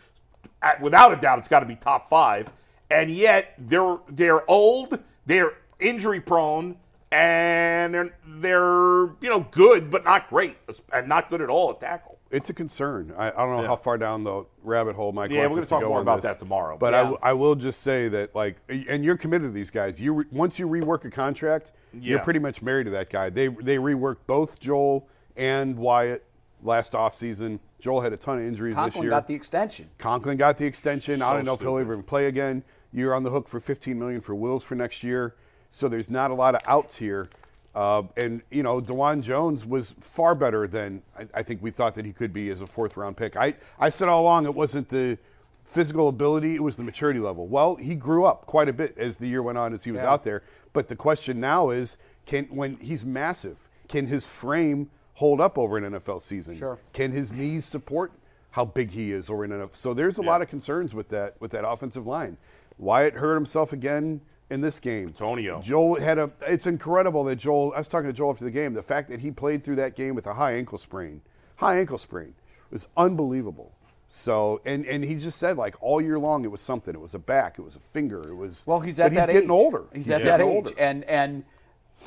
Without a doubt, it's got to be top five. And yet they're they're old, they're injury prone, and they're they're you know good but not great, and not good at all at tackle. It's a concern. I, I don't know Yeah. how far down the rabbit hole Mike Yeah, wants we're gonna talk go more about this. that tomorrow. But I, Yeah. w- I will just say that, like, and you're committed to these guys. You re, once you rework a contract, you're pretty much married to that guy. They they reworked both Joel and Wyatt last offseason. Joel had a ton of injuries this year. Conklin got the extension. Conklin got the extension. I don't know if he'll stupid. even play again. You're on the hook for 15 million for Wills for next year. So there's not a lot of outs here. Uh, and you know, Dawand Jones was far better than I, I think we thought that he could be as a fourth round pick. I, I said all along it wasn't the physical ability, it was the maturity level. Well, he grew up quite a bit as the year went on as he was Yeah. out there. But the question now is, can when he's massive, can his frame hold up over an NFL season? Sure. Can his knees support how big he is over an NFL? So there's a lot of concerns with that with that offensive line. Wyatt hurt himself again in this game. Bitonio. Joel had a. It's incredible that Joel. I was talking to Joel after the game. The fact that he played through that game with a high ankle sprain, high ankle sprain, was unbelievable. So and and he just said like all year long it was something. It was a back. It was a finger. It was. Well, he's but at that he's getting older. He's, at getting that age, older. and and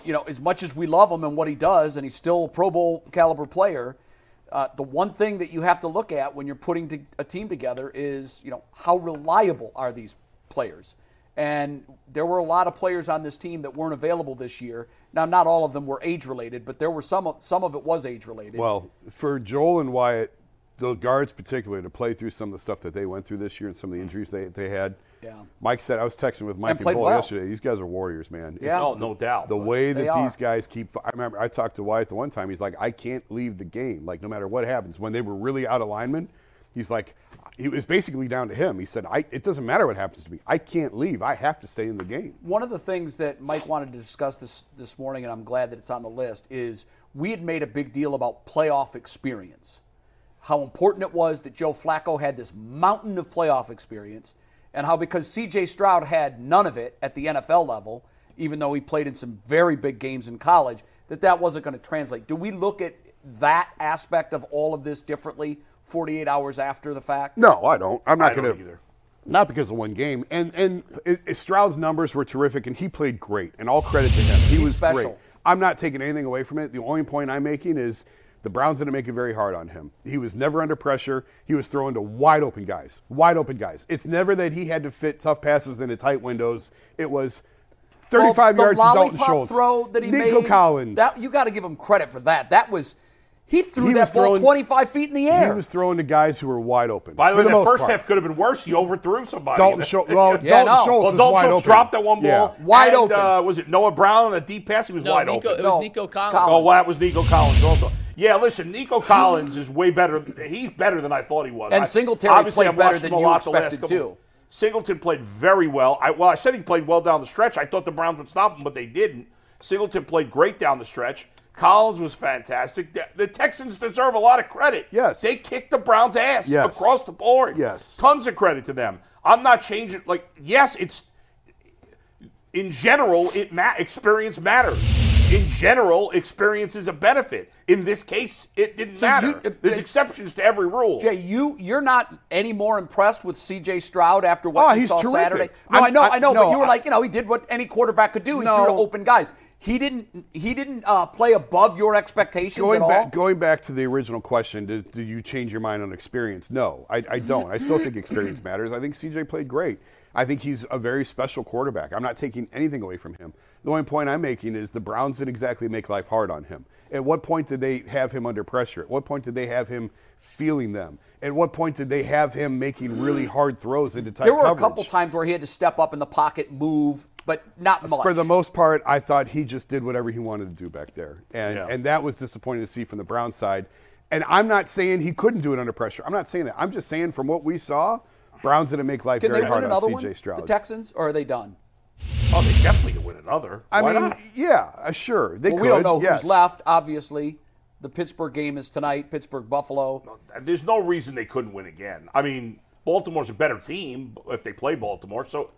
you know, as much as we love him and what he does, and he's still a Pro Bowl caliber player, uh, the one thing that you have to look at when you're putting to, a team together is, you know, how reliable are these players? And there were a lot of players on this team that weren't available this year. Now, not all of them were age related, but there were some. of- Some of it was age related. Well, for Joel and Wyatt, the guards particularly, to play through some of the stuff that they went through this year and some of the mm-hmm. injuries they, they had. Yeah. Mike said I was texting with Mike And and, played Bull well. yesterday. These guys are warriors, man. Yeah. Oh, no doubt. The way They that are. these guys keep, I remember I talked to Wyatt the one time. He's like, I can't leave the game. Like no matter what happens, when they were really out of alignment, he's like, it was basically down to him. He said, it doesn't matter what happens to me. I can't leave. I have to stay in the game. one of the things that Mike wanted to discuss this this morning, and I'm glad that it's on the list, is we had made a big deal about playoff experience, how important it was that Joe Flacco had this mountain of playoff experience, and how because C.J. Stroud had none of it at the NFL level, even though he played in some very big games in college, that that wasn't going to translate. Do we look at that aspect of all of this differently 48 hours after the fact? No, I don't. I'm not going to either. Not because of one game. And and it, it- Stroud's numbers were terrific, and he played great. And all credit to him. He He's was special. great. I'm not taking anything away from it. The only point I'm making is the Browns didn't make it very hard on him. He was never under pressure. He was throwing to wide open guys. Wide open guys. It's never that he had to fit tough passes into tight windows. It was 35 Well, the yards to Dalton Schultz. throw that he Nico made, Collins. That you got to give him credit for that. That was he threw He that ball throwing- 25 feet in the air. he was throwing to guys who were wide open. By the way, the most first part. half could have been worse. He overthrew somebody. Dalton Schultz. Well, Yeah, Dalton no. Schultz Well, was Dalton wide Schultz open. dropped that one ball. Yeah. Wide and, open. Uh, was it Noah Brown on a deep pass? He was No, wide Nico, open. it was No, Nico Collins. Collins. Oh, well, that was Nico Collins also. Yeah, listen, Nico Collins is way better. He's better than I thought he was. And I- Singletary obviously, played I've better watched than him a you lot the last expected, couple- too. Singleton played very well. I, well, I said he played well down the stretch. I thought the Browns would stop him, but they didn't. Singleton played great down the stretch. Collins was fantastic. The, the Texans deserve a lot of credit. Yes. They kicked the Browns' ass Yes. across the board. Yes. Tons of credit to them. I'm not changing. Like, yes, it's in general, it ma- experience matters. In general, experience is a benefit. In this case, it didn't So matter. you- There's exceptions to every rule. Jay, you you're not any more impressed with C.J. Stroud after what Oh, you he's saw terrific. Saturday? No, I'm- I know, I, I- know, but you were I- like, you know, he did what any quarterback could do. He No. threw to open guys. He didn't. He didn't uh, play above your expectations going at all. back, going back to the original question, did, did you change your mind on experience? No, I, I don't. I still think experience matters. I think CJ played great. I think he's a very special quarterback. I'm not taking anything away from him. The only point I'm making is the Browns didn't exactly make life hard on him. At what point did they have him under pressure? At what point did they have him feeling them? At what point did they have him making really hard throws into tight there were coverage? a couple times where he had to step up in the pocket, move, but not much. For the most part, I thought he just did whatever he wanted to do back there, and Yeah. and that was disappointing to see from the Brown side. And I'm not saying he couldn't do it under pressure. I'm not saying that. I'm just saying from what we saw, Browns didn't make life Can very they hard on another C.J. one, Stroud. the Texans, or are they done? Oh, they definitely could win another. I Why mean, not? yeah, uh, sure, they Well, could. we don't know yes. who's left. Obviously, the Pittsburgh game is tonight. Pittsburgh Buffalo. There's no reason they couldn't win again. I mean, Baltimore's a better team if they play Baltimore. So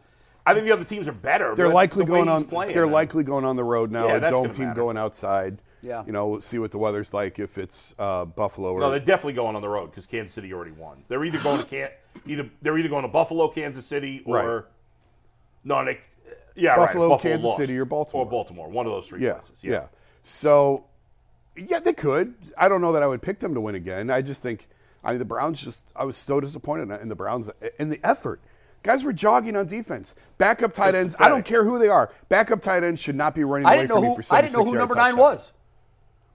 I think the other teams are better. They're but likely the way going he's on. Playing, they're I mean, likely going on the road now. Yeah, a that's dome gonna team matter. going outside. Yeah. you know, we'll see what the weather's like if it's uh, Buffalo or No, they're definitely going on the road because Kansas City already won. They're either going to [GASPS] can either they're either going to Buffalo, Kansas City, or Right. no, they, yeah, Buffalo, right. Buffalo Kansas lost. City, or Baltimore. or Baltimore. One of those three Yeah, places. yeah. So, yeah, they could. I don't know that I would pick them to win again. I just think, I mean, the Browns just, I was so disappointed in the Browns in the effort. Guys were jogging on defense. Backup tight It's ends, I don't care who they are. Backup tight ends should not be running I away didn't know from who. you for I didn't know who yard number nine touchdowns. was.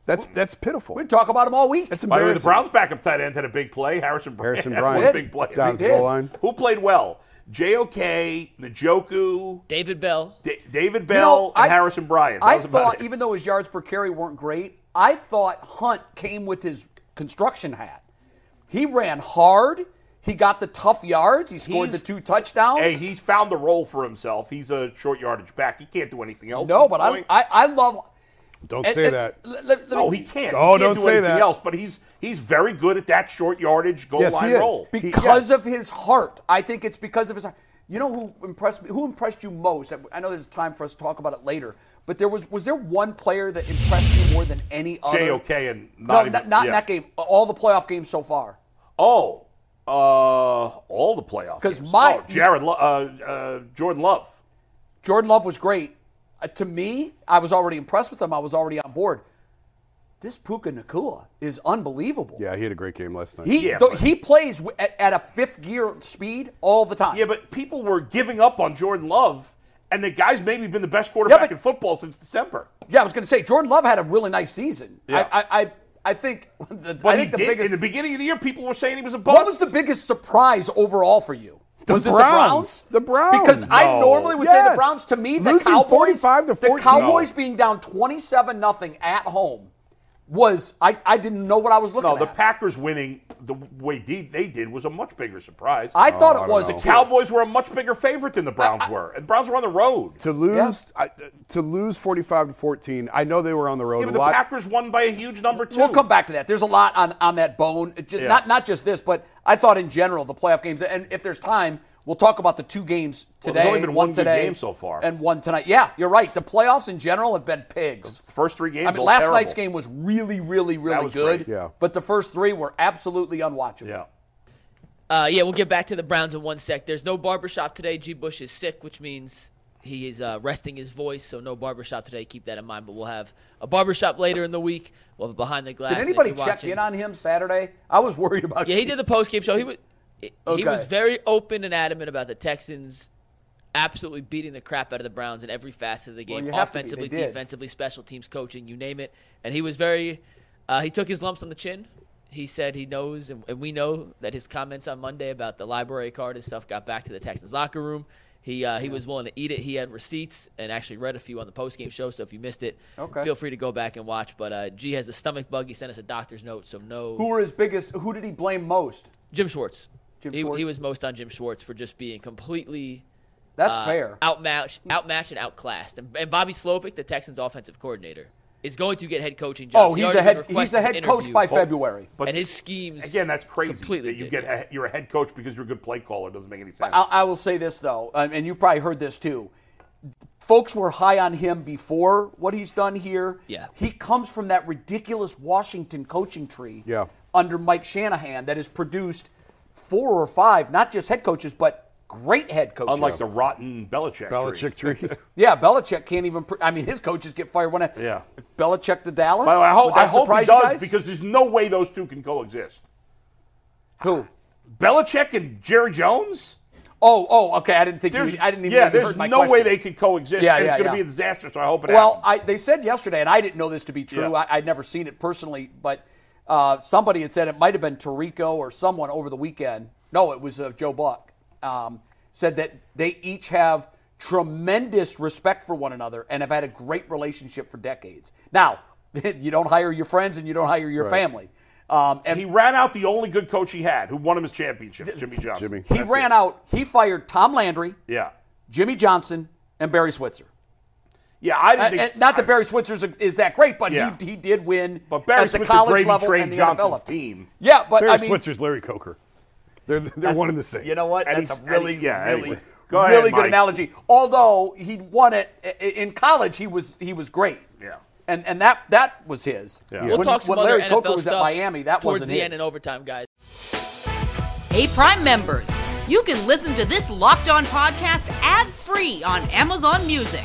That's that's pitiful. We'd talk about him all week. That's embarrassing. By the way, the. Browns' backup tight end had a big play. Harrison Bryant. Harrison Bryant. one Did. big play. down the goal line. Who played well? JOK, Njoku, David Bell. D- David You Bell, know, and I- Harrison Bryant. That I was thought, even though his yards per carry weren't great, I thought Hunt came with his construction hat. He ran hard. He got the tough yards. He scored He's- the two touchdowns. Hey, he's found a role for himself. He's a short yardage back. He can't do anything else. no, but I. I, I love. Don't and- say and that. let- let- let me- No, he can't. Oh, he can't don't do say anything that. else. But he's he's very good at that short yardage goal Yes, he line is. role. He- because yes. of his heart. I think it's because of his heart. You know who impressed me? Who impressed you most? I know there's time for us to talk about it later, but there was was there one player that impressed you more than any other? JOK and not not, even, not in yeah. that game. All the playoff games so far. Oh, uh, all the playoff 'Cause because my- oh, Jared, Lo- uh, uh, Jordan Love. Jordan Love was great. Uh, to me, I was already impressed with him. I was already on board. This Puka Nacua is unbelievable. Yeah, he had a great game last night. He Yeah, th- he plays w- at, at a fifth gear speed all the time. Yeah, but people were giving up on Jordan Love, and the guy's maybe been the best quarterback but- in football since December. Yeah, I was going to say Jordan Love had a really nice season. Yeah. I, I, I, I think. [LAUGHS] The, But I he think the did biggest. in the beginning of the year. People were saying he was a bust. what was the biggest surprise overall for you? Was it the Browns. Browns? The Browns. Because I normally would say the Browns. To me, the Losing Cowboys, 45 to the Cowboys No. being down twenty-seven nothing at home was I, I didn't know what I was looking for. No, the. Packers winning the way de- they did was a much bigger surprise. I thought Oh, I it don't was the Cowboys were a much bigger favorite than the Browns were, the Browns were on the road. to lose I, to lose 45 to 14. I know they were on the road Yeah, a the lot. Packers won by a huge number too. We'll come back to that. There's a lot on, on that bone. Just, Yeah. Not not just this, but I thought in general the playoff games. And if there's time, we'll talk about the two games Well, today. there's only been one good today game so far. and one tonight. Yeah, you're right. The playoffs in general have been pigs. First three games. I mean, last terrible. night's game was really, really, really was good. great. Yeah. But the first three were absolutely unwatchable. Yeah. Uh, yeah, we'll get back to the Browns in one sec. There's no barbershop today. G. Bush is sick, which means he is uh, resting his voice, so no barbershop today. Keep that in mind. But we'll have a barbershop later in the week. We'll have a behind the glass. Did anybody check watching- in on him Saturday? I was worried about. Yeah, he did the post game show. He was he was very open and adamant about the Texans absolutely beating the crap out of the Browns in every facet of the game, you have to be. offensively, defensively, special teams coaching, you name it. And he was very uh, he took his lumps on the chin. He said he knows, and, and we know that his comments on Monday about the library card and stuff got back to the Texans locker room. He uh, he was willing to eat it. He had receipts and actually read a few on the post game show. So if you missed it, Okay. feel free to go back and watch. But uh, G has the stomach bug. He sent us a doctor's note, so no. Who were his biggest? Who did he blame most? Jim Schwartz. Jim he, Schwartz? he was most on Jim Schwartz for just being completely That's uh, fair. outmatched, outmatched and outclassed. And, and Bobby Slowik, the Texans' offensive coordinator, is going to get head coaching jobs. Oh, he's already a head. He's a head coach interview. by February. But and his schemes again, that's crazy completely that you get a, you're a head coach because you're a good play caller. It Doesn't make any sense. I, I will say this though, um, and you've probably heard this too. Folks were high on him before what he's done here. Yeah. He comes from that ridiculous Washington coaching tree. Yeah. Under Mike Shanahan, that has produced four or five, not just head coaches, but great head coaches. Unlike the rotten Belichick. tree. Belichick tree. [LAUGHS] yeah, Belichick can't even. Pr- I mean, his coaches get fired when. Yeah. Belichick to Dallas. By the way, I hope, I hope he does because there's no way those two can coexist. who? Belichick and Jerry Jones. Oh, oh, okay. I didn't think. There's, you, I didn't even. yeah, there's heard my no way they could coexist. Yeah, and it's yeah, going to yeah. be a disaster. So I hope it Well, happens. I, they said yesterday, and I didn't know this to be true. Yeah. I, I'd never seen it personally, but uh, somebody had said it might have been Tarico or someone over the weekend. No, it was uh, Joe Buck. Um, said that they each have tremendous respect for one another and have had a great relationship for decades. Now, [LAUGHS] you don't hire your friends and you don't hire your family. Um, and he ran out the only good coach he had, who won him his championship, Jimmy Johnson. Jimmy. he That's ran it. out. He fired Tom Landry, Yeah, Jimmy Johnson, and Barry Switzer. Yeah. I didn't And, think and not that Barry Switzer is that great, but Yeah. he, he did win But Barry at the Switzer college level trained and the Johnson's NFL team. Yeah, but Barry I mean, Switzer's Larry Coker. They're they're one and the same. you know what? And That's a really, he- yeah, really, anyway. Go ahead, good Mike. analogy. Although he won it in college, he was he was great. Yeah. and and that that was his. Yeah. We'll when, talk some when Larry other Coker NFL was stuff at Miami, that towards wasn't the his. end in overtime, guys. Hey, Prime members, you can listen to this Locked On podcast ad free on Amazon Music.